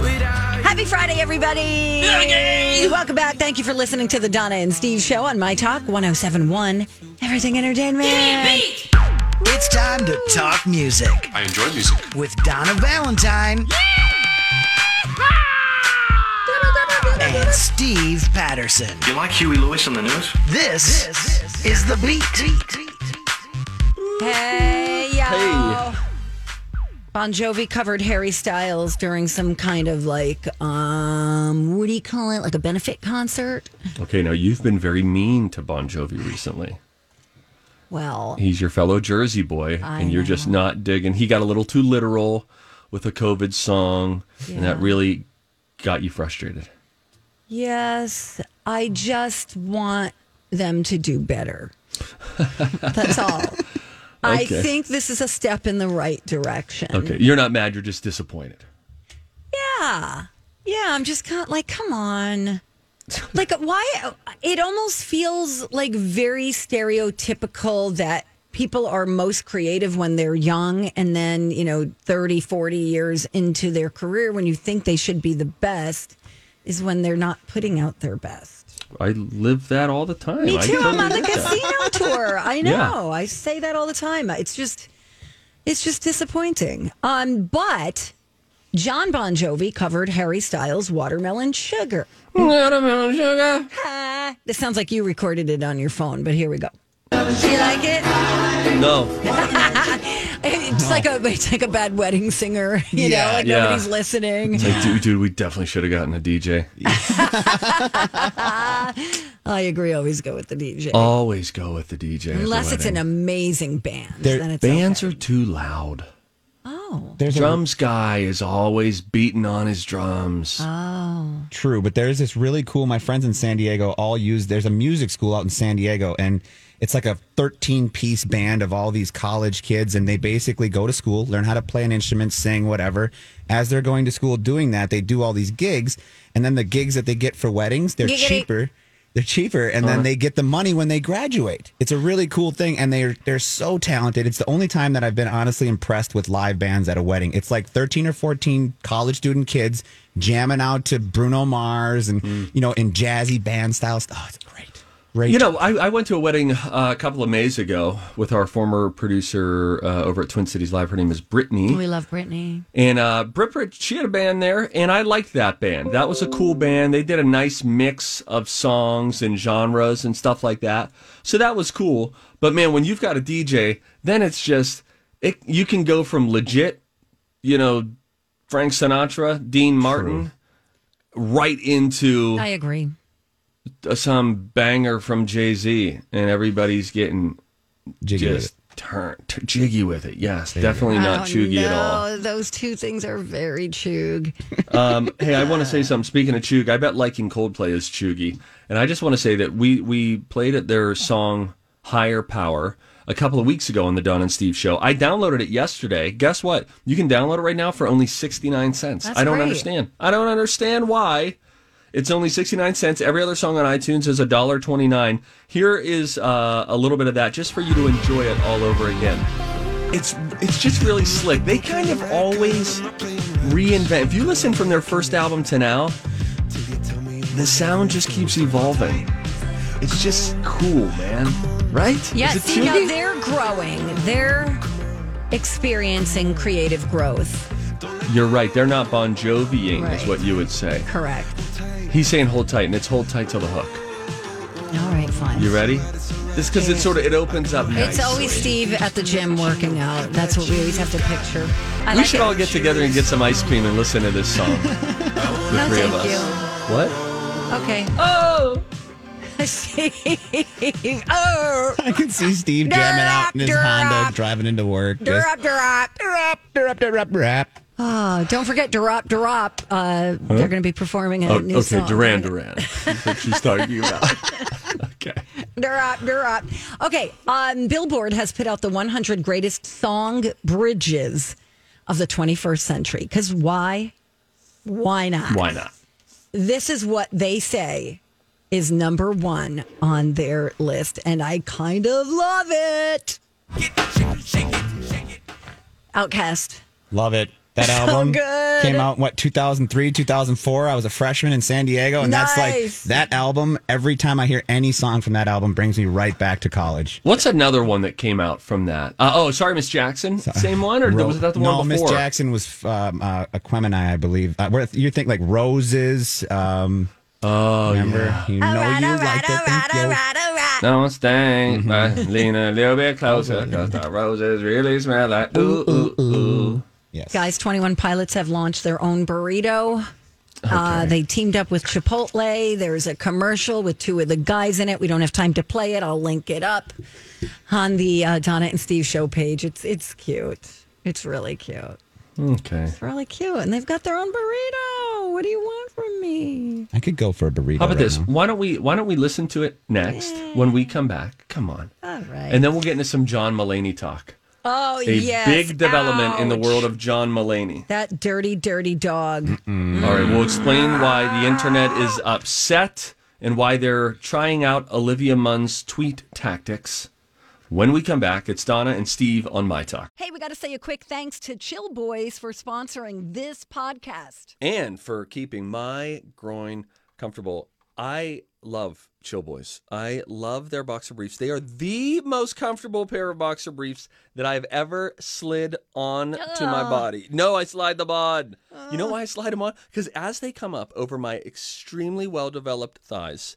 Happy Friday, everybody. Welcome back. Thank you for listening to the Donna and Steve show on My Talk 1071, Everything Entertainment. It's time to talk music I enjoy music. with Donna Valentine and Steve Patterson. You like Huey Lewis on the news? This, is the beat. Hey, yo. Bon Jovi covered Harry Styles during some kind of like, um, what do you call it? Like a benefit concert? Okay, now you've been very mean to Bon Jovi recently. Well, He's your fellow Jersey boy, I and you're just not digging. He got a little too literal with a COVID song, and that really got you frustrated. yes, I just want them to do better. That's all. I Okay. think this is a step in the right direction. Okay, you're not mad, you're just disappointed. Yeah. Yeah, I'm just kind of like, come on. Like, why? It almost feels like very stereotypical that people are most creative when they're young and then, you know, 30, 40 years into their career when you think they should be the best is when they're not putting out their best. I live that all the time. Me I too. I'm on the get that. casino tour. I know. Yeah. I say that all the time. It's just, it's just disappointing. Um, but John Bon Jovi covered Harry Styles' "Watermelon Sugar." Watermelon sugar. Ah, this sounds like you recorded it on your phone, but here we go. Do you like it? No. It's like a it's like a bad wedding singer. You know, Yeah. like Yeah. nobody's listening. It's like, dude, dude, we definitely should have gotten a DJ. I agree. Always go with the DJ, Always go with the DJ. at the unless it's an amazing band. There- then it's Bands okay. are too loud. oh There's a, Drums guy is always beating on his drums. oh true, but there's this really cool. My friends in San Diego all use. There's a music school out in San Diego, and it's like a 13 piece band of all these college kids, and they basically go to school, learn how to play an instrument, sing, whatever. As they're going to school doing that, they do all these gigs, and then the gigs that they get for weddings, they're Giggity. cheaper. They're cheaper, and then uh-huh. they get the money when they graduate. It's a really cool thing, and they're they're so talented. It's the only time that I've been honestly impressed with live bands at a wedding. It's like thirteen or fourteen college student kids jamming out to Bruno Mars and mm. you know in jazzy band style stuff. Oh, it's great, great. You know, I, I went to a wedding uh, a couple of Mays ago with our former producer uh, over at Twin Cities Live. Her name is Brittany. we love Brittany. And uh, Brit Brit, she had a band there, and I liked that band. That was a cool band. They did a nice mix of songs and genres and stuff like that. So that was cool. But man, when you've got a DJ, then it's just it. You can go from legit, you know, Frank Sinatra, Dean Martin, right into I agree. Uh, some banger from Jay Z, and everybody's getting Jiggy just turn t- jiggy with it. Yes, definitely not Oh, chuggy no, at all. Those two things are very chug. Um, hey, I want to say something. Speaking of Chug, I bet liking Coldplay is Chugy. And I just want to say that we, we played at their song Higher Power a couple of weeks ago on the Don and Steve show. I downloaded it yesterday. Guess what? You can download it right now for only 69 cents. That's I don't great. understand. I don't understand why. It's only 69 cents. Every other song on iTunes is $1.29. Here is uh, a little bit of that just for you to enjoy it all over again. It's it's just really slick. They kind of always reinvent. If you listen from their first album to now, the sound just keeps evolving. It's just cool, man. Right? Yeah, see, now they're growing. They're experiencing creative growth. You're right. They're not Bon Joviing, is Right. what you would say. Correct. He's saying hold tight, and it's hold tight till the hook. All right, fine. You ready? This because it sort of it opens up. It's always Steve at the gym working out. That's what we always have to picture. I We like should it. all get together and get some ice cream and listen to this song. the No, three of us. you. What? Okay. Oh. Steve. Oh. I can see Steve jamming out in his Drop, Honda, driving into work. just Drop, drop. drop, drop, drop, drop. Oh, don't forget Drop Drop. Uh, They're going to be performing a Oh, new okay, song. Duran Duran. What she's talking about. okay. Drop, drop. Okay, um, Billboard has put out the 100 greatest song bridges of the 21st century. Because why? Why not? Why not? This is what they say is number one on their list, and I kind of love it. Outcast. Love it. That album good. came out what 2003, 2004. I was a freshman in San Diego, and that's like that album. Every time I hear any song from that album, brings me right back to college. What's another one that came out from that? Uh, oh, sorry, Miss Jackson. Same one, or Ro- was that the no, one Miss? Jackson was um, uh, Aquemini, I believe. Uh, where you think like roses? Um, Oh, remember? yeah. You know you like it. Thank you. Don't stay, Mm-hmm. but lean a little bit closer, because the roses really smell like ooh, ooh, ooh. Yes. Guys, 21 Pilots have launched their own burrito. Uh, they teamed up with Chipotle. There's a commercial with two of the guys in it. We don't have time to play it. I'll link it up on the uh, Donna and Steve show page. It's it's cute. It's really cute. Okay. It's really cute, and they've got their own burrito. What do you want from me? I could go for a burrito. How about right this? now. Why don't we Why don't we listen to it next when we come back? Come on, All right. and then we'll get into some John Mulaney talk. Oh A yes, big development in the world of John Mulaney. that dirty, dirty dog. All right, we'll explain why the internet is upset and why they're trying out Olivia Munn's tweet tactics. When we come back, it's Donna and Steve on My Talk. Hey, we got to say a quick thanks to Chill Boys for sponsoring this podcast. and for keeping my groin comfortable. I love Chill Boys. I love their boxer briefs. They are the most comfortable pair of boxer briefs that I've ever slid on to my body. No, I slide them on. You know why I slide them on? Because as they come up over my extremely well developed thighs,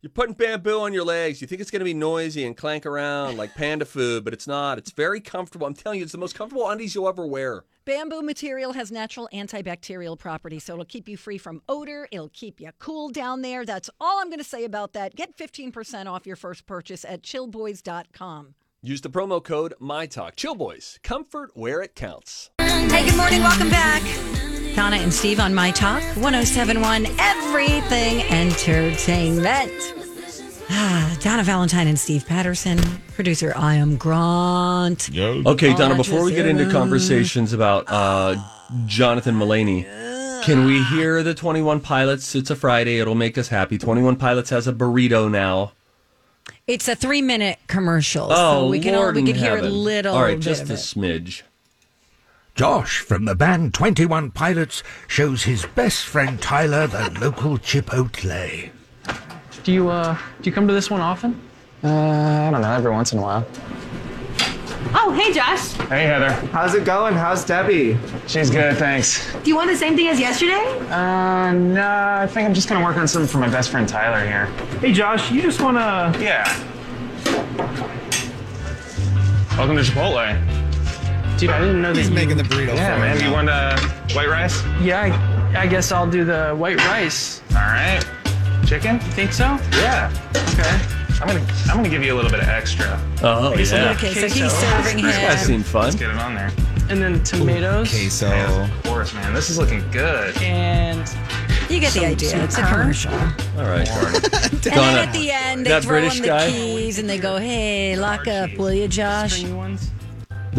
You're putting bamboo on your legs. You think it's going to be noisy and clank around like panda food, but it's not. It's very comfortable. I'm telling you, it's the most comfortable undies you'll ever wear. Bamboo material has natural antibacterial properties, so it'll keep you free from odor. It'll keep you cool down there. That's all I'm going to say about that. Get 15% off your first purchase at chillboys.com. Use the promo code MyTalk. Chill Boys, comfort where it counts. Hey, good morning. Welcome back. Donna and Steve on My Talk 1071 Everything Entertainment. Ah, Donna Valentine and Steve Patterson, producer I am Grant. Okay, Donna, before we get into conversations about uh, Jonathan Mulaney, can we hear the 21 Pilots? It's a Friday. It'll make us happy. 21 Pilots has a burrito now. It's a three minute commercial, Oh, so we can Lord we can hear a little All right, bit just of a it. smidge. Josh from the band 21 Pilots shows his best friend Tyler the local Chipotle. Do you uh do you come to this one often? Uh, I don't know, every once in a while. Oh, hey, Josh. Hey Heather. How's it going? How's Debbie? She's good, thanks. Do you want the same thing as yesterday? Uh no, I think I'm just gonna work on something for my best friend Tyler here. Hey Josh, you just wanna Yeah. Welcome to Chipotle. Dude, I didn't know that He's you... making the burrito. Yeah, for man. him You want uh, white rice? Yeah, I, I guess I'll do the white rice. All right. Chicken? You think so? Yeah. Okay. I'm gonna I'm gonna give you a little bit of extra. Oh, yeah. Okay, so he's serving him. This guy him. seemed fun. Let's get it on there. And then tomatoes. Queso. Yes, of course, man. This is looking good. And You get the idea. some It's a car. commercial. All right, And then at the end, they that throw British him the guy? keys and they go, "Hey, lock up, will you, Josh?"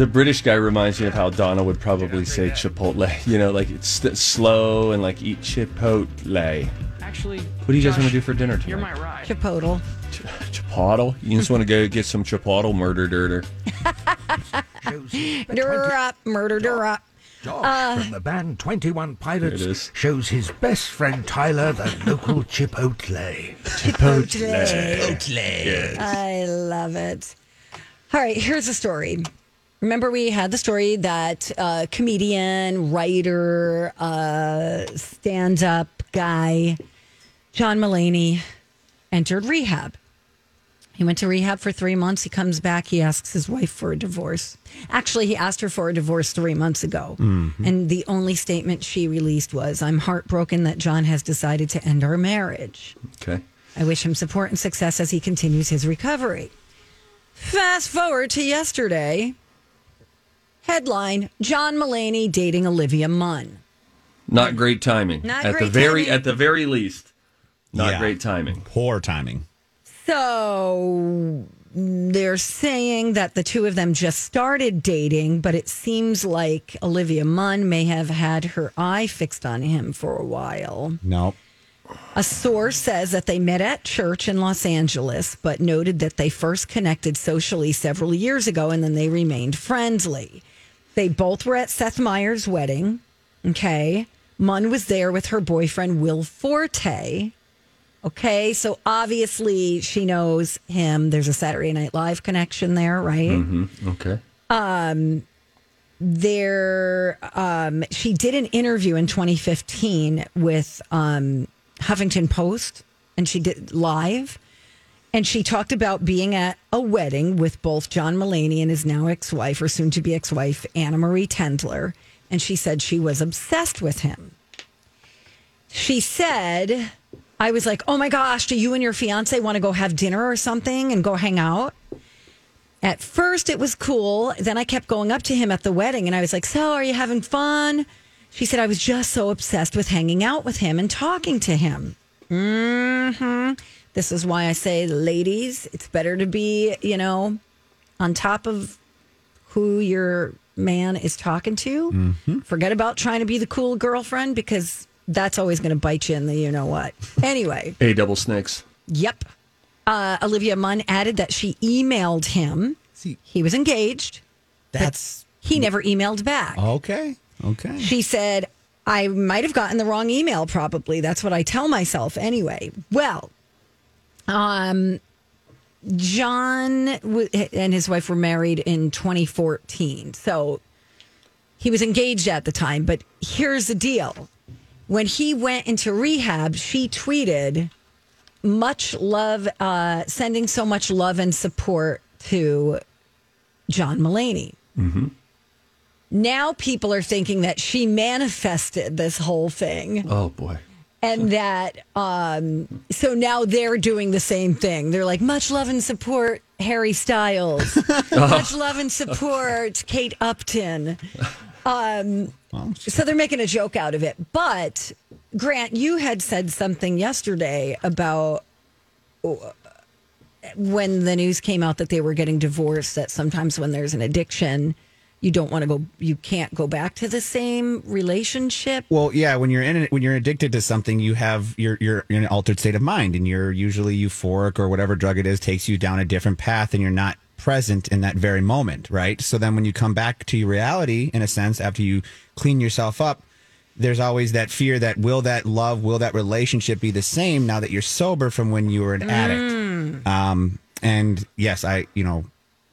Stringy ones. The British guy reminds me of how Donna would probably say Chipotle. You know, like it's st- slow and like eat Chipotle. Actually, What do you guys Josh, want to do for dinner You're tonight? my ride. Chipotle. Chipotle? You just want to go get some chipotle murder dirter. Durrup, murder, durrup. Josh uh, from the band 21 Pilots It is. shows his best friend Tyler the local Chipotle. Chipotle. I love it. All right, here's the story. Remember, we had the story that uh, comedian, writer, uh, stand up guy, John Mulaney, entered rehab. He went to rehab for three months. He comes back. He asks his wife for a divorce. Actually, he asked her for a divorce three months ago. And the only statement she released was I'm heartbroken that John has decided to end our marriage. Okay. I wish him support and success as he continues his recovery. Fast forward to yesterday. Headline John Mulaney dating Olivia Munn. Not great timing. Not at the great very timing. at the very least. Not Yeah. great timing. Poor timing. So they're saying that the two of them just started dating, but it seems like Olivia Munn may have had her eye fixed on him for a while. Nope. A source says that they met at church in Los Angeles, but noted that they first connected socially several years ago and then they remained friendly. They both were at Seth Meyers' wedding. Okay. Munn was there with her boyfriend, Will Forte. Okay. So obviously she knows him. There's a Saturday Night Live connection there, right? Mm-hmm. Okay. Um, there um she did an interview in 2015 with um Huffington Post and she did live and she talked about being at a wedding with both John Mulaney and his now ex-wife or soon to be ex-wife Annamarie Tendler and she said she was obsessed with him. She said I was like, "Oh my gosh, do you and your fiance want to go have dinner or something and go hang out?" At first, it was cool. Then I kept going up to him at the wedding and I was like, So, are you having fun? She said, I was just so obsessed with hanging out with him and talking to him. hmm This is why I say, ladies, it's better to be, you know, on top of who your man is talking to. Forget about trying to be the cool girlfriend because that's always going to bite you in the you know what. Anyway. A double snakes. Yep. Uh, Olivia Munn added that she emailed him. See- he was engaged. That's He never emailed back. okay. Okay. She said, I might have gotten the wrong email, probably. That's what I tell myself anyway. Well, um, John w- and his wife were married in 2014. So he was engaged at the time. But here's the deal when he went into rehab, she tweeted, much love, uh, sending so much love and support to John Mulaney. Now people are thinking that she manifested this whole thing Oh boy. And that um so now they're doing the same thing. They're like much love and support Harry Styles. much love and support Kate Upton. Um so they're making a joke out of it. But Grant, you had said something yesterday about when the news came out that they were getting divorced that sometimes when there's an addiction you don't want to go you can't go back to the same relationship Well, yeah, when you're in it, when you're addicted to something, you have you're you're in an altered state of mind, and you're usually euphoric or whatever drug it is takes you down a different path, and you're not present in that very moment, right? So then, when you come back to your reality, in a sense, after you clean yourself up, there's always that fear that will that love, will that relationship be the same now that you're sober from when you were an addict? Um, and yes, I you know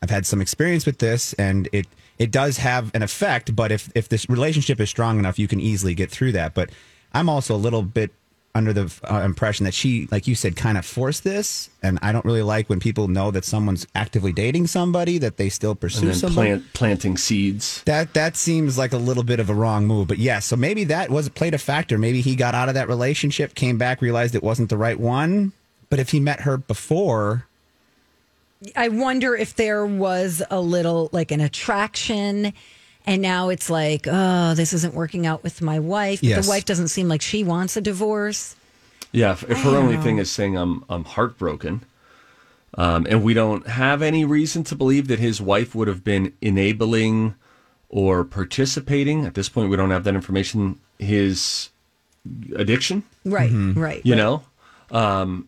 I've had some experience with this, and it it does have an effect. But if if this relationship is strong enough, you can easily get through that. But I'm also a little bit under the uh, impression that she, like you said, kind of forced this, and I don't really like when people know that someone's actively dating somebody that they still pursue And then somebody. plant planting seeds. That that seems like a little bit of a wrong move, but yes. So maybe that was played a factor. Maybe he got out of that relationship, came back, realized it wasn't the right one. But if he met her before, i wonder if there was a little like an attraction and now it's like oh this isn't working out with my wife Yes. the wife doesn't seem like she wants a divorce Yeah, if, if her only thing is saying I'm I'm heartbroken, um, and we don't have any reason to believe that his wife would have been enabling or participating at this point, we don't have that information. His addiction. Right, Mm-hmm. right. You know, um,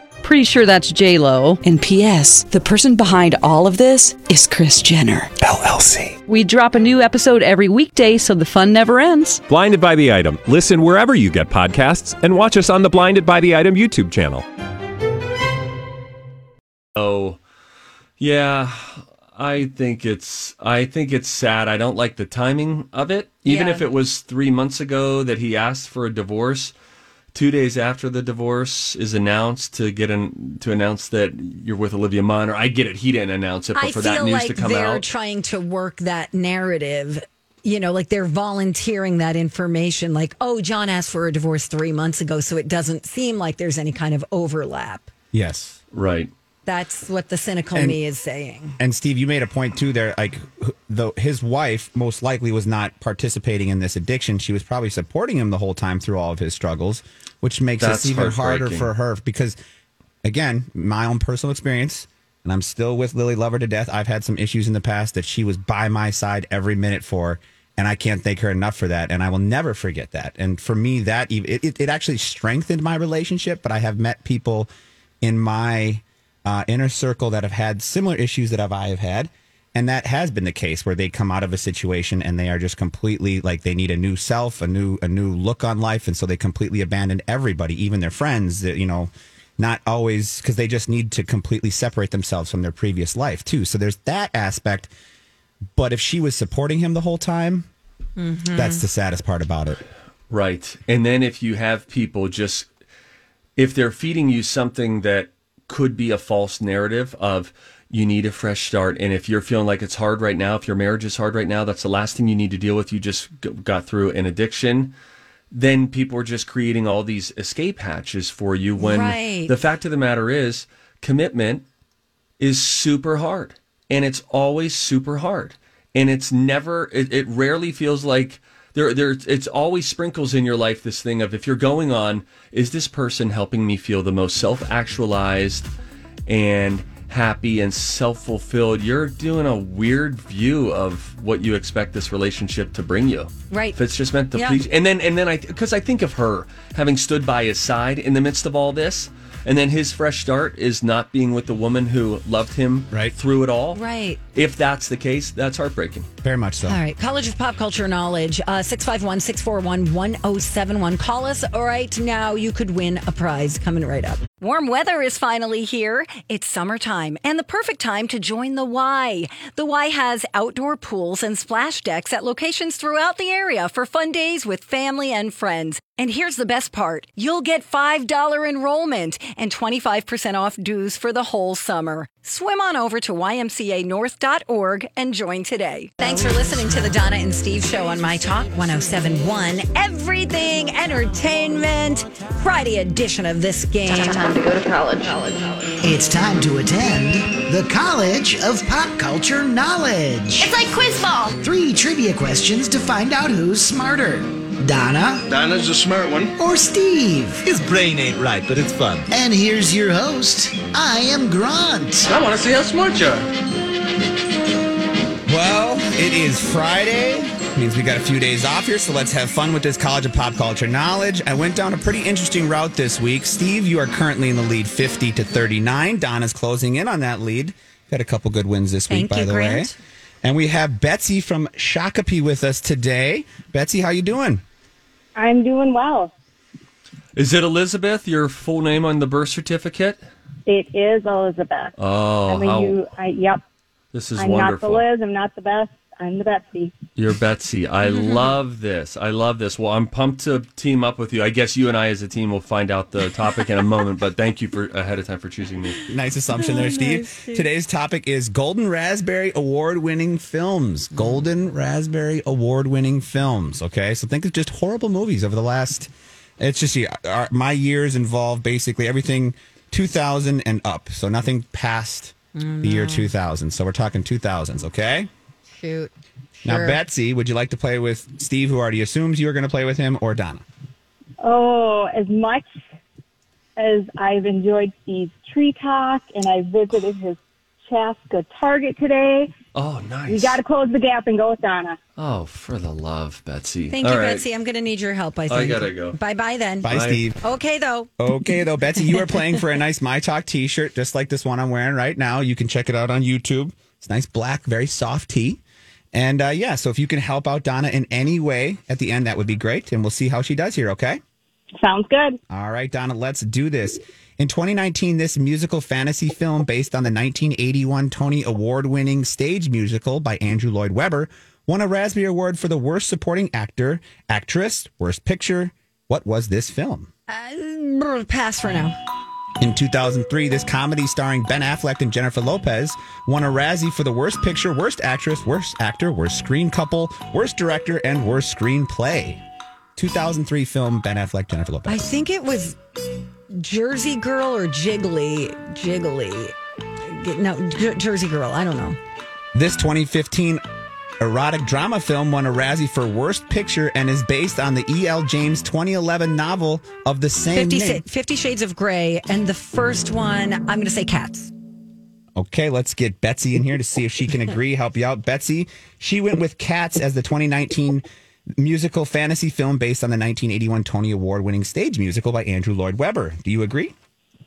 Pretty sure that's J Lo. And P.S. The person behind all of this is Kris Jenner LLC. We drop a new episode every weekday, so the fun never ends. Blinded by the item. Listen wherever you get podcasts, and watch us on the Blinded by the Item YouTube channel. Oh, yeah. I think it's I think it's sad. I don't like the timing of it. Even Yeah. if it was three months ago that he asked for a divorce, two days after the divorce is announced to get an to announce that you're with Olivia Munn, or I get it, he didn't announce it, but I for feel that news like to come they're out, trying to work that narrative. You know, like they're volunteering that information. Like, oh, John asked for a divorce three months ago, so it doesn't seem like there's any kind of overlap. Yes. right? That's what the cynical And- me is saying. And Steve, you made a point too there. Like, though his wife most likely was not participating in this addiction, she was probably supporting him the whole time through all of his struggles, which makes That's this even harder for her because, again, my own personal experience, and I'm still with Lily Lover to death. I've had some issues in the past that she was by my side every minute for, and I can't thank her enough for that, and I will never forget that. And for me, that it, it, it actually strengthened my relationship. But I have met people in my uh, inner circle that have had similar issues that I've, I have had. And that has been the case where they come out of a situation and they are just completely like they need a new self, a new a new look on life, and so they completely abandon everybody, even their friends. That you know, not always because they just need to completely separate themselves from their previous life too. So there's that aspect. But if she was supporting him the whole time, that's the saddest part about it. Right. And then if you have people just, if they're feeding you something that could be a false narrative of you need a fresh start. And if you're feeling like it's hard right now, if your marriage is hard right now, that's the last thing you need to deal with. You just got through an addiction. Then people are just creating all these escape hatches for you when Right. the fact of the matter is commitment is super hard and it's always super hard and it's never it, it rarely feels like there there it's always sprinkles in your life this thing of if you're going on is this person helping me feel the most self-actualized and happy and self-fulfilled you're doing a weird view of what you expect this relationship to bring you Right. if it's just meant to Yeah. please and then and then i because i think of her having stood by his side in the midst of all this and then his fresh start is not being with the woman who loved him Right. through it all Right. if that's the case that's heartbreaking Very much so. All right. College of Pop Culture Knowledge, uh, 651 641 1071. Call us right now. You could win a prize coming right up. Warm weather is finally here. It's summertime and the perfect time to join the Y. The Y has outdoor pools and splash decks at locations throughout the area for fun days with family and friends. And here's the best part you'll get $5 enrollment and 25% off dues for the whole summer. Swim on over to ymcanorth.org and join today. Thanks for listening to the Donna and Steve show on My Talk 1071. Everything Entertainment. Friday edition of this game. Time to go to college. It's time to attend the College of Pop Culture Knowledge. It's like quiz ball. Three trivia questions to find out who's smarter Donna Donna's a smart one. or Steve. His brain ain't right, but it's fun. And here's your host. I am Grant. I want to see how smart you are. Well, it is Friday. Means we got a few days off here, so let's have fun with this College of Pop Culture Knowledge. I went down a pretty interesting route this week. Steve, you are currently in the lead 50 to 39. Donna's closing in on that lead. Got a couple good wins this week, Thank by you, the Grant. way. And we have Betsy from Shakopee with us today. Betsy, how you doing? I'm doing well. is it elizabeth your full name on the birth certificate It is Elizabeth. oh I mean, how, you, I, yep. this is I'm wonderful not the Liz. I'm not the best. I'm the Betsy. You're Betsy. I love this. I love this. Well, I'm pumped to team up with you. I guess you and I as a team will find out the topic in a moment, but thank you for ahead of time for choosing me. Nice assumption there, oh, Steve. Today's topic is Golden Raspberry Award winning films. Golden Raspberry Award winning films. Okay, so think of just horrible movies over the last. It's just yeah, our, my years involve basically everything 2000 and up. So nothing past oh, the year 2000. So we're talking 2000s. Okay. Cute. Now, Sure. Betsy, would you like to play with Steve, who already assumes you're going to play with him, or Donna? Oh, as much as I've enjoyed Steve's tree talk and I visited his Chaska Target today, Oh, nice. You got to close the gap and go with Donna. Oh, for the love, Betsy. Thank All you, right. Betsy. I'm going to need your help, I I think. gotta go. Bye bye then. Bye, Steve. Okay, though. Okay, though, Betsy, you are playing for a nice My Talk t shirt, just like this one I'm wearing right now. You can check it out on YouTube. It's nice black, very soft tee. And uh, yeah, so if you can help out Donna in any way at the end, that would be great. And we'll see how she does here, okay? Sounds good. All right, Donna, let's do this. In 2019, this musical fantasy film based on the 1981 Tony Award winning stage musical by Andrew Lloyd Webber won a Raspberry Award for the Worst Supporting Actor, Actress, Worst Picture. What was this film? Uh, pass for now. In 2003, this comedy starring Ben Affleck and Jennifer Lopez won a Razzie for the Worst Picture, Worst Actress, Worst Actor, Worst Screen Couple, Worst Director, and Worst Screenplay. 2003 film Ben Affleck, Jennifer Lopez. I think it was Jersey Girl or Jiggly. Jiggly. No, Jersey Girl. I don't know. This 2015 erotic drama film won a Razzie for Worst Picture and is based on the E.L. James 2011 novel of the same 50, name. 50 Shades of Grey. And the first one, I'm going to say Cats. Okay, let's get Betsy in here to see if she can agree, help you out. Betsy, she went with Cats as the 2019 musical fantasy film based on the 1981 Tony Award winning stage musical by Andrew Lloyd Webber. Do you agree?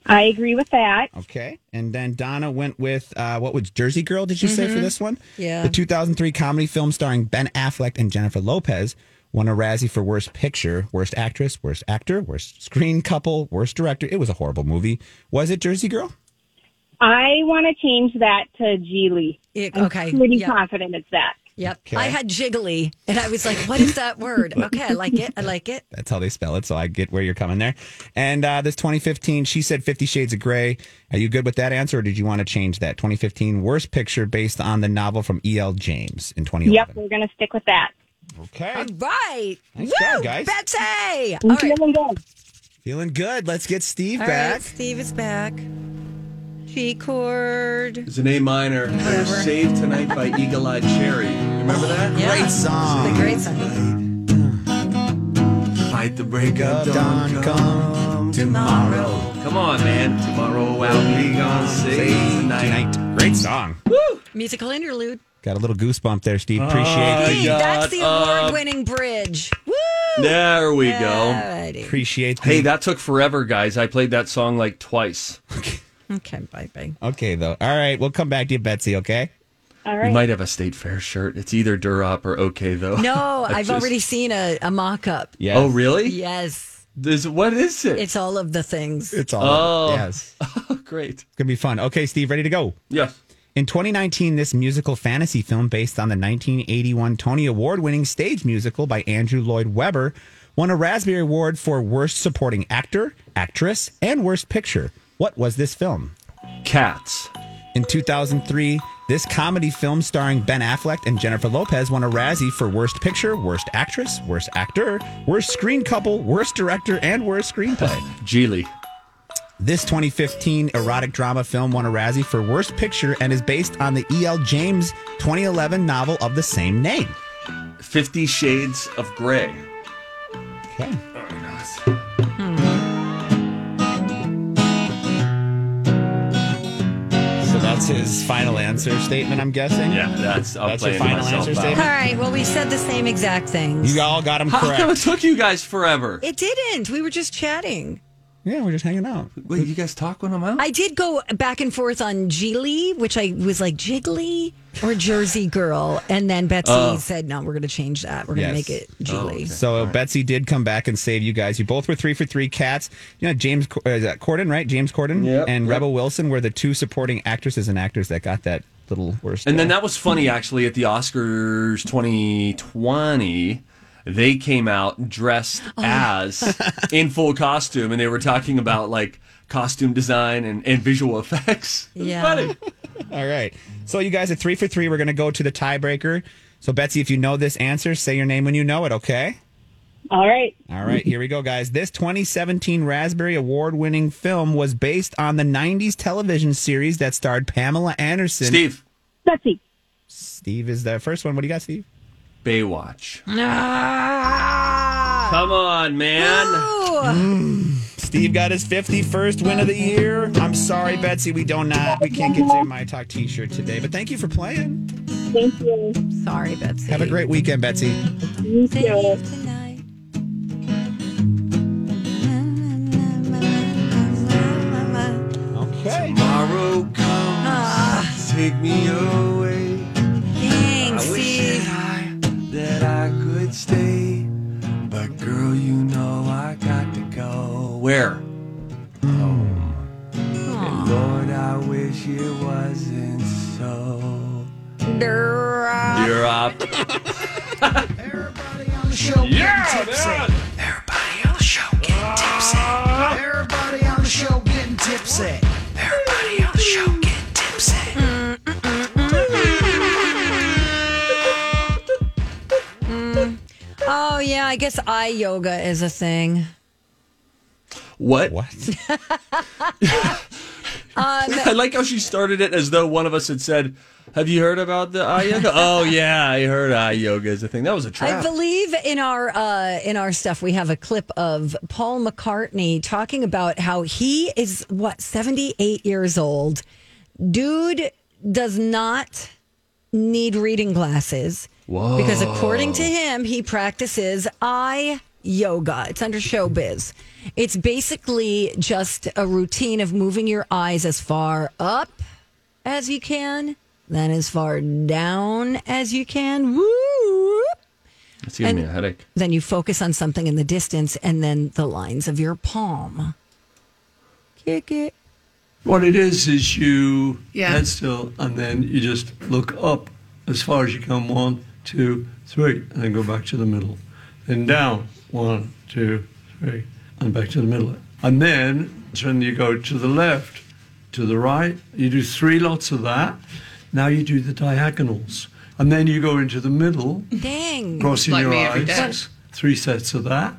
I agree with that. Okay. And then Donna went with uh, what was Jersey Girl, did you say for Mhm. this one? Yeah. The 2003 comedy film starring Ben Affleck and Jennifer Lopez won a Razzie for Worst Picture, Worst Actress, Worst Actor, Worst Screen Couple, Worst Director. It was a horrible movie. Was it Jersey Girl? I want to change that to Gigli. It- I'm okay, pretty yeah. confident it's that. Yep. Okay. I had Jiggly. And I was like, what is that word? Okay, I like it. I like it. That's how they spell it. So I get where you're coming there. And uh, this 2015, she said Fifty Shades of Grey. Are you good with that answer, or did you want to change that? 2015 worst picture based on the novel from E.L. James in 2011. Yep, we're going to stick with that. Okay. All right. Nice Woo, job, guys. Betsy. I'm All right. feeling good. Feeling good. Let's get Steve All back. right, Steve is back. G chord. It's an A minor. Whatever. Saved Tonight by Eagle-Eye Cherry. Remember that? Yeah. Great song. It's a great song. Fight the break of Dawn dawn, come come tomorrow. Come on, man. Tomorrow I'll be gone. Save tonight. Tonight. Great song. Woo! Musical interlude. Got a little goosebump there, Steve. Appreciate I Hey, that's the award winning bridge. Woo! There we go. Alrighty. appreciate the Hey, that took forever, guys. I played that song like twice. Okay, bye bye. Okay though. All right, we'll come back to you, Betsy, okay? All right. We might have a state fair shirt. It's either Durop or okay though. No, I I've just- already seen a, a mock up. Yes. Oh, really? Yes. This, what is it? It's all of the things. It's all Oh. yes. Oh, it's Great. gonna be fun. Okay, Steve, ready to go. Yes. In 2019, this musical fantasy film based on the 1981 Tony Award winning stage musical by Andrew Lloyd Webber won a Raspberry Award for Worst Supporting Actor, Actress, and Worst Picture. What was this film? Cats. In 2003, this comedy film starring Ben Affleck and Jennifer Lopez won a Razzie for Worst Picture, Worst Actress, Worst Actor, Worst Screen Couple, Worst Director, and Worst Screenplay. Gigli. This 2015 erotic drama film won a Razzie for Worst Picture and is based on the E.L. James 2011 novel of the same name. Fifty Shades of Grey. Okay. Oh so that's his final answer statement, I'm guessing? Yeah, that's. I'm That's your final answer out. statement? All right. Well, we said the same exact things. You all got him How come it took you guys forever? it didn't. We were just chatting. Yeah, we're just hanging out. Wait, you guys talk when I'm out? I did go back and forth on Gigli, which I was like Jiggly or Jersey Girl, and then Betsy Oh. said, "No, we're going to change that. We're going to Yes. make it Gigli." So Betsy did come back and save you guys. You both were three for three cats. You know, James uh, is that Corden, right? James Corden Yep, and yep. Rebel Wilson were the two supporting actresses and actors that got that little worst. And then that was funny, actually, at the Oscars 2020. They came out dressed Oh. as in full costume, and they were talking about like costume design and, and visual effects. It Yeah. funny. All right. So you guys are three for three. We're going to go to the tiebreaker. So Betsy, if you know this answer, say your name when you know it. Okay. All right. All right. Here we go, guys. This 2017 Raspberry Award-winning film was based on the '90s television series that starred Pamela Anderson. Steve, Betsy. Steve is the first one. What do you got, Steve? Baywatch. Ah! Come on, man. Mm. Steve got his 51st win of the year. I'm sorry, Betsy. We don't not we can't get you my talk T-shirt today, but thank you for playing. Thank you. Sorry, Betsy. Have a great weekend, Betsy. You too. Okay. Tomorrow comes, take me away. Show Yeah, getting tipsy. man. Everybody on the show getting tipsy. Everybody on the show getting tipsy. Everybody on the show getting tipsy. Mm. Oh yeah, I guess eye yoga is a thing. What? What? I like how she started it as though one of us had said, "Have you heard about the eye yoga?" oh yeah, I heard eye yoga is a thing. That was a trap. I believe in our uh, in our stuff we have a clip of Paul McCartney talking about how he is what seventy eight years old. Dude does not need reading glasses Whoa. because according to him, he practices eye yoga. It's under showbiz. It's basically just a routine of moving your eyes as far up as you can, then as far down as you can. Woo! It's giving me a headache. Then you focus on something in the distance and then the lines of your palm. Kick it. What it is is you Yeah. head still, and then you just look up as far as you can. One, two, three, and then go back to the middle. Then down. One, two, three, and back to the middle. And then when you go to the left, to the right, you do three lots of that. Now you do the diagonals, and then you go into the middle. Dang. crossing Like your eyes. day. Three sets of that.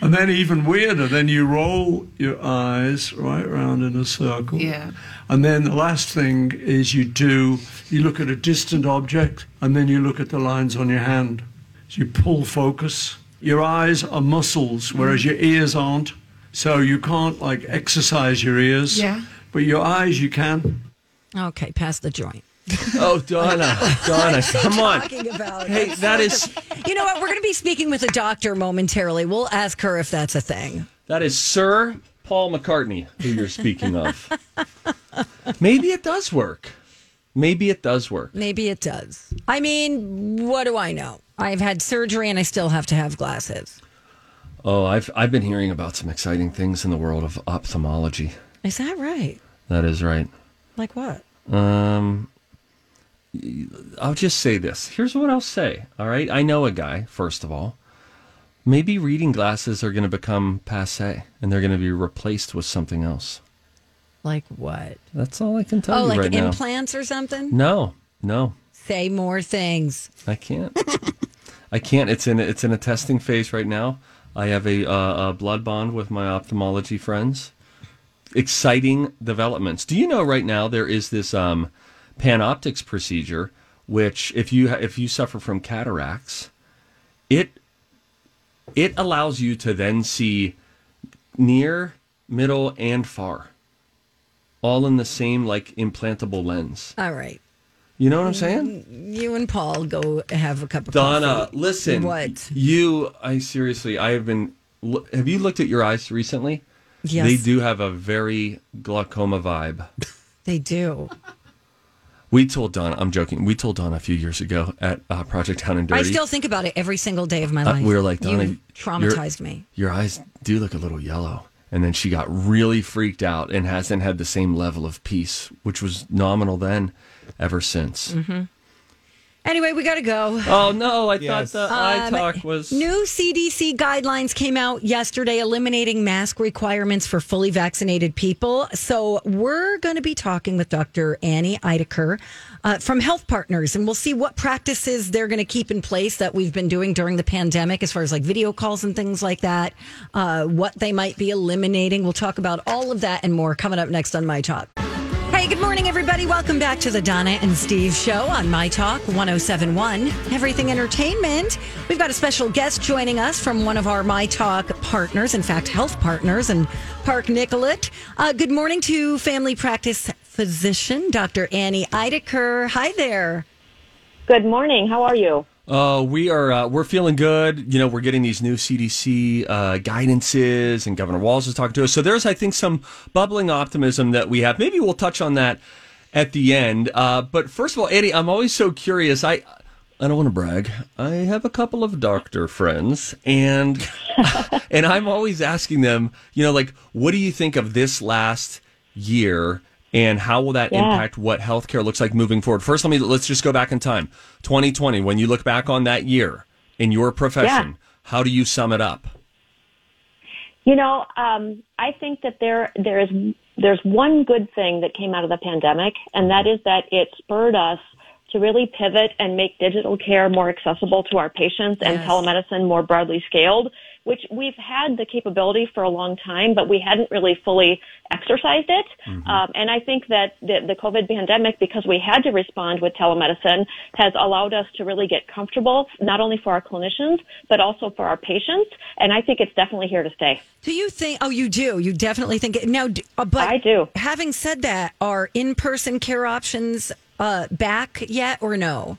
And then even weirder, then you roll your eyes right round in a circle. Yeah. And then the last thing is you do, you look at a distant object and then you look at the lines on your hand. So you pull focus. Your eyes are muscles, whereas your ears aren't. So you can't like exercise your ears. Yeah. But your eyes you can. Okay, pass the joint. Oh, Donna, Donna, come on. Talking about Hey, that is You know what? We're going to be speaking with a doctor momentarily. We'll ask her if that's a thing. that is Sir Paul McCartney who you're speaking of. Maybe it does work. Maybe it does work. Maybe it does. I mean, what do I know? I've had surgery and I still have to have glasses. Oh, I've I've been hearing about some exciting things in the world of ophthalmology. Is that right? That is right. Like what? Um, I'll just say this. Here's what I'll say. All right. I know a guy, first of all. Maybe reading glasses are going to become passe and they're going to be replaced with something else. Like what? That's all I can tell oh, you like right now. Oh, like implants or something? No, no, Say more things. I can't. I can't. It's in it's in a testing phase right now. I have a, uh, a blood bond with my ophthalmology friends. Exciting developments. Do you know right now there is this um, PanOptix procedure, which if you if you suffer from cataracts, it it allows you to then see near, middle, and far, all in the same like implantable lens. All right. You know what I'm saying? Mm, you and Paul go have a cup of Donna, coffee. Donna, listen. What? You, I seriously, I have been. Have you looked at your eyes recently? Yes. They do have a very glaucoma vibe. They do. We told Donna, I'm joking. We told Donna a few years ago at uh, Project Down and Dirty. I still think about it every single day of my uh, life. we were like, Donna, you traumatized me. Your eyes do look a little yellow. And then she got really freaked out and hasn't had the same level of peace, which was nominal then, ever since. hmm Anyway, we got to go. Oh no! I Yes. thought the eye Um, talk was New CDC guidelines came out yesterday eliminating mask requirements for fully vaccinated people. So we're going to be talking with Dr. Annie Eideker uh, from Health Partners, and we'll see what practices they're going to keep in place that we've been doing during the pandemic, as far as like video calls and things like that, uh, what they might be eliminating. We'll talk about all of that and more coming up next on My Talk. Good morning, everybody. Welcome back to the Donna and Steve show on My Talk 1071, Everything Entertainment. We've got a special guest joining us from one of our My Talk partners, in fact, health partners, and Park Nicollet. Uh, good morning to family practice physician, Dr. Annie Eideker. Hi there. Good morning. How are you? Uh, we are uh, we're feeling good. You know, we're getting these new CDC uh, guidances, and Governor Walz is talking to us. So there's, I think, some bubbling optimism that we have. Maybe we'll touch on that at the end. Uh, but first of all, Eddie, I'm always so curious. I I don't want to brag. I have a couple of doctor friends, and and I'm always asking them, you know, like, what do you think of this last year? And how will that Yeah. impact what healthcare looks like moving forward? First, let me let's just go back in time. 2020, when you look back on that year in your profession, how do you sum it up? You know, um, I think that there there is there's one good thing that came out of the pandemic, and that is that it spurred us to really pivot and make digital care more accessible to our patients and Yes. telemedicine more broadly scaled, which we've had the capability for a long time, but we hadn't really fully exercised it. Um, and I think that the, the COVID pandemic, because we had to respond with telemedicine, has allowed us to really get comfortable, not only for our clinicians, but also for our patients. And I think it's definitely here to stay. Do you think? Oh, you do. You definitely think it. Now, uh, but I do. Having said that, are in-person care options uh, back yet or no?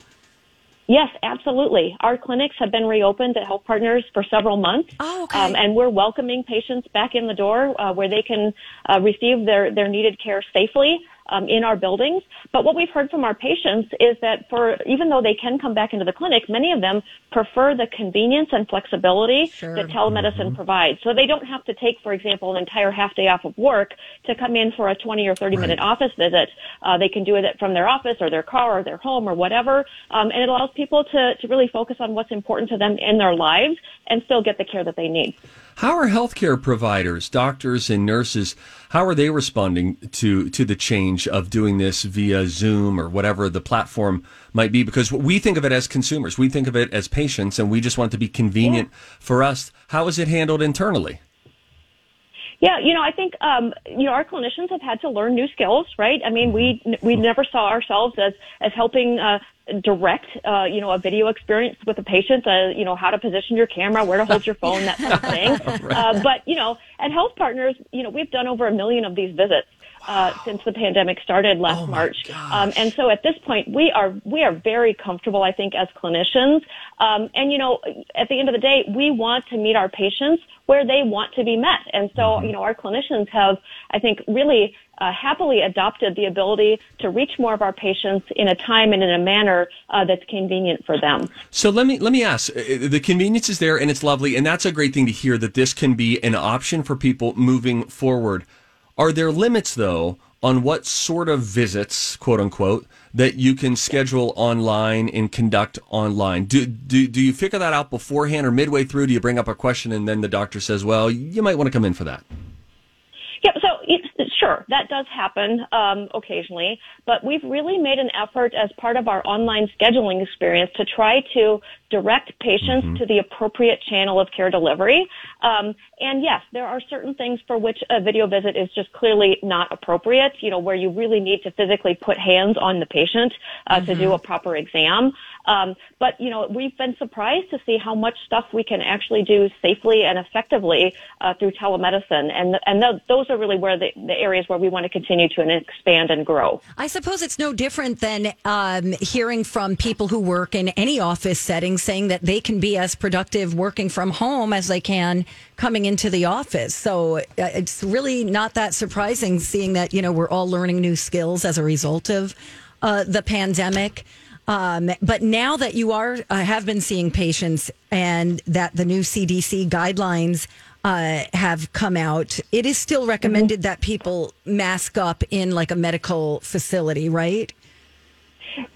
Yes, absolutely. Our clinics have been reopened at Health Partners for several months. Oh, okay. Um, and we're welcoming patients back in the door uh, where they can uh, receive their, their needed care safely um, in our buildings. But what we've heard from our patients is that for even though they can come back into the clinic, many of them prefer the convenience and flexibility that telemedicine provides. So they don't have to take, for example, an entire half day off of work to come in for a 20 or 30 minute office visit. Uh, they can do it from their office or their car or their home or whatever. Um, and it allows people to, to really focus on what's important to them in their lives and still get the care that they need. How are healthcare providers, doctors and nurses, how are they responding to to the change of doing this via Zoom or whatever the platform might be? Because we think of it as consumers, we think of it as patients, and we just want it to be convenient for us. How is it handled internally? Yeah, you know, I think um, you know our clinicians have had to learn new skills, right? I mean, we we never saw ourselves as as helping uh, direct, uh, you know, a video experience with a patient. Uh, you know, how to position your camera, where to hold your phone, that sort of thing. uh, but you know, at Health Partners, you know, we've done over a million of these visits. Uh, since the pandemic started last March, um, and so at this point we are we are very comfortable, I think, as clinicians. Um, and you know, at the end of the day, we want to meet our patients where they want to be met. And so, you know, our clinicians have, I think, really uh, happily adopted the ability to reach more of our patients in a time and in a manner uh, that's convenient for them. So let me let me ask. uh, The convenience is there, and it's lovely, and that's a great thing to hear that this can be an option for people moving forward. Are there limits though on what sort of visits, quote unquote, that you can schedule online and conduct online? Do do do you figure that out beforehand or midway through? Do you bring up a question and then the doctor says, "Well, you might want to come in for that." Sure, that does happen um, occasionally, but we've really made an effort as part of our online scheduling experience to try to direct patients to the appropriate channel of care delivery. Um, and yes, there are certain things for which a video visit is just clearly not appropriate, you know, where you really need to physically put hands on the patient uh, to do a proper exam. Um, but, you know, we've been surprised to see how much stuff we can actually do safely and effectively uh, through telemedicine. And, and th- those are really where the, the areas where we want to continue to expand and grow. I suppose it's no different than um, hearing from people who work in any office setting saying that they can be as productive working from home as they can coming into the office. So uh, it's really not that surprising seeing that, you know, we're all learning new skills as a result of uh, the pandemic. Um, but now that you are uh, have been seeing patients and that the new CDC guidelines uh, have come out, it is still recommended that people mask up in like a medical facility, right?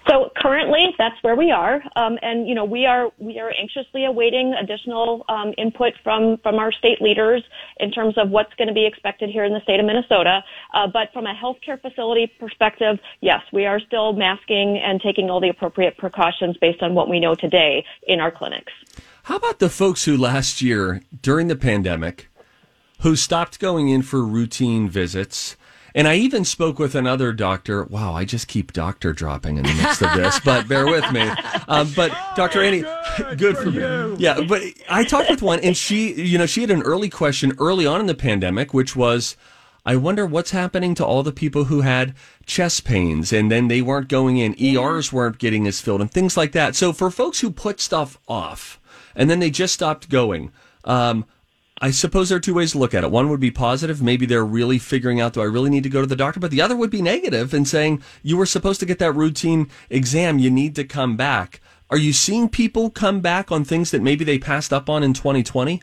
So currently, that's where we are, um, and you know we are we are anxiously awaiting additional um, input from from our state leaders in terms of what's going to be expected here in the state of Minnesota. Uh, but from a healthcare facility perspective, yes, we are still masking and taking all the appropriate precautions based on what we know today in our clinics. How about the folks who last year during the pandemic who stopped going in for routine visits And I even spoke with another doctor. Wow, I just keep doctor dropping in the midst of this, but bear with me. Um, but Dr. Annie, good for me. Yeah, but I talked with one, and she, you know, she had an early question early on in the pandemic, which was, I wonder what's happening to all the people who had chest pains and then they weren't going in, ERs weren't getting as filled, and things like that. So for folks who put stuff off and then they just stopped going, um, I suppose there are two ways to look at it. One would be positive. Maybe they're really figuring out, do I really need to go to the doctor? But the other would be negative and saying, you were supposed to get that routine exam. You need to come back. Are you seeing people come back on things that maybe they passed up on in 2020?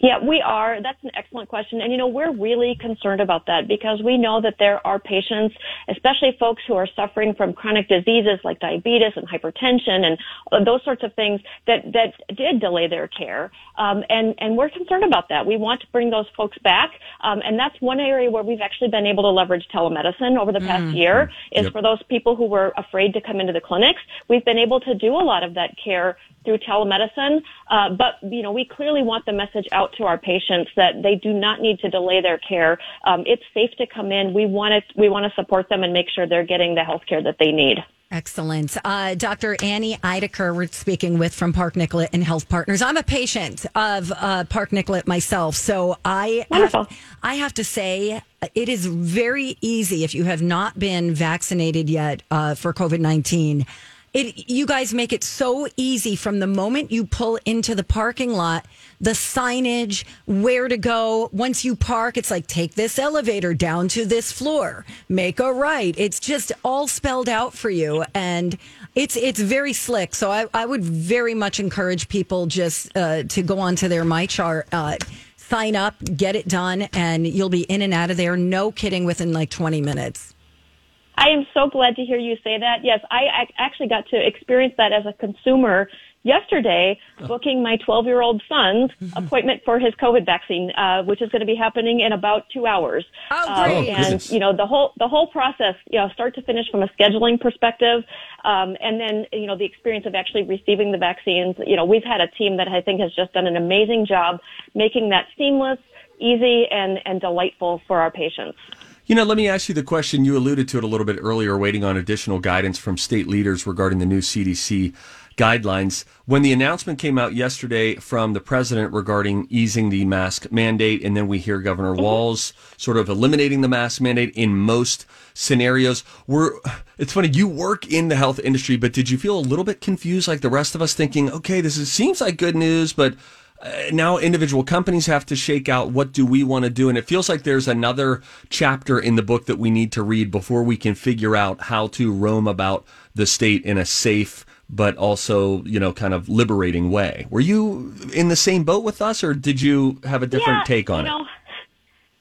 Yeah, we are. That's an excellent question. And, you know, we're really concerned about that because we know that there are patients, especially folks who are suffering from chronic diseases like diabetes and hypertension and those sorts of things that, that did delay their care. Um, and, and we're concerned about that. We want to bring those folks back. Um, and that's one area where we've actually been able to leverage telemedicine over the past Mm. year is Yep. for those people who were afraid to come into the clinics. We've been able to do a lot of that care through telemedicine. Uh, but, you know, we clearly want the message out to our patients that they do not need to delay their care. Um, it's safe to come in. We want it, we want to support them and make sure they're getting the health care that they need. Excellent. Uh, Dr. Annie Eidecker, we're speaking with from Park Nicollet and Health Partners. I'm a patient of uh, Park Nicollet myself, so I have, I have to say it is very easy if you have not been vaccinated yet uh, for COVID 19. It, you guys make it so easy from the moment you pull into the parking lot, the signage, where to go. Once you park, it's like take this elevator down to this floor, make a right. It's just all spelled out for you, and it's it's very slick. So I, I would very much encourage people just uh, to go onto their MyChart. Uh, Sign up, get it done, and you'll be in and out of there. No kidding, within like 20 minutes. I am so glad to hear you say that. Yes, I ac- actually got to experience that as a consumer yesterday, booking my 12 year old son's appointment for his COVID vaccine, uh, which is going to be happening in about two hours. Oh, Uh, great. Oh, and goodness. you know the whole the whole process, you know, start to finish from a scheduling perspective, um, and then you know the experience of actually receiving the vaccines. You know, we've had a team that I think has just done an amazing job making that seamless, easy, and and delightful for our patients. You know, let me ask you the question. You alluded to it a little bit earlier, waiting on additional guidance from state leaders regarding the new CDC guidelines. When the announcement came out yesterday from the president regarding easing the mask mandate, and then we hear Governor mm-hmm. Walz sort of eliminating the mask mandate in most scenarios, we're, it's funny, you work in the health industry, but did you feel a little bit confused like the rest of us thinking, okay, this is, seems like good news, but now individual companies have to shake out what do we want to do and it feels like there's another chapter in the book that we need to read before we can figure out how to roam about the state in a safe but also you know kind of liberating way were you in the same boat with us or did you have a different Yeah, take on you it know,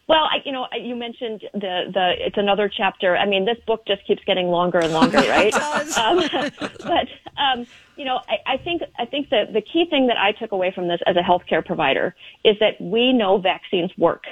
Well, I, you know, you mentioned the the it's another chapter. I mean, this book just keeps getting longer and longer, right? Um, but um, you know, I, I think I think that the key thing that I took away from this as a healthcare provider is that we know vaccines work.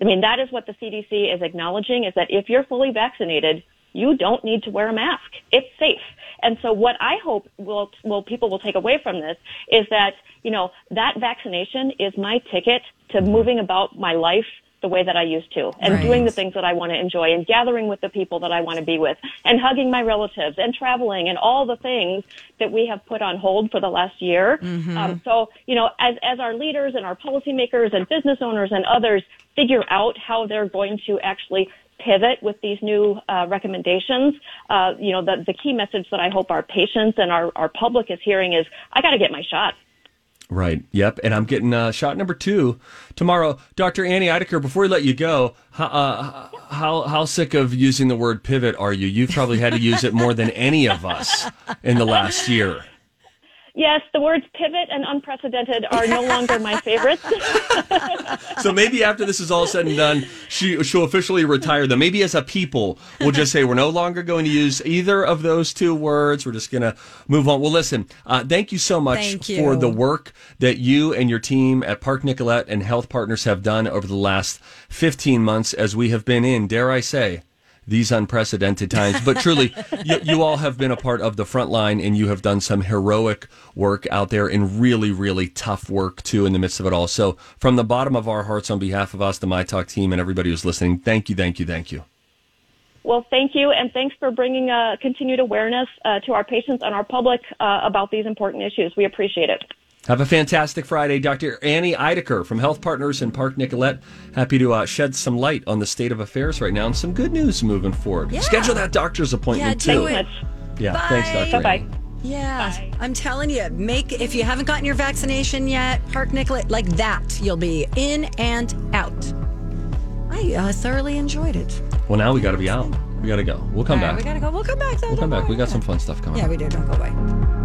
I mean, that is what the CDC is acknowledging: is that if you're fully vaccinated, you don't need to wear a mask. It's safe. And so, what I hope will will people will take away from this is that you know that vaccination is my ticket to moving about my life the way that I used to and Right. doing the things that I want to enjoy and gathering with the people that I want to be with and hugging my relatives and traveling and all the things that we have put on hold for the last year. Mhm. Um, so, you know, as, as our leaders and our policymakers and business owners and others figure out how they're going to actually pivot with these new uh, recommendations, uh, you know, the, the key message that I hope our patients and our, our public is hearing is, I got to get my shot. Right. Yep. And I'm getting uh, shot number two tomorrow. Dr. Annie Eidecker, before we let you go, uh, how how sick of using the word pivot are you? You've probably had to use it more than any of us in the last year. Yes, the words pivot and unprecedented are no longer my favorites. So maybe after this is all said and done, she she'll officially retire them. Maybe as a people, we'll just say we're no longer going to use either of those two words. We're just going to move on. Well, listen, uh, thank you so much Thank for the work that you and your team at Park Nicollet and Health Partners have done over the last 15 months as we have been in, dare I say, these unprecedented times. But truly, you, you all have been a part of the front line and you have done some heroic work out there and really, really tough work too in the midst of it all. So, from the bottom of our hearts, on behalf of us, the My Talk team, and everybody who's listening, thank you, thank you, thank you. Well, thank you, and thanks for bringing uh, continued awareness uh, to our patients and our public uh, about these important issues. We appreciate it. Have a fantastic Friday. Dr. Annie Eidecker from Health Partners in Park Nicollet. Happy to uh, shed some light on the state of affairs right now and some good news moving forward. Yeah. Schedule that doctor's appointment Yeah, too. do it. Yeah, Bye. thanks, Dr. Bye-bye. Yeah, I'm telling you, make if you haven't gotten your vaccination yet, Park Nicollet, like that, you'll be in and out. I uh, thoroughly enjoyed it. Well, now we got to be out. We got to go. We'll come All right, back. we gotta go. We'll come back though. we'll come don't back. We worry. got some fun stuff coming. Yeah, we do. Don't go away.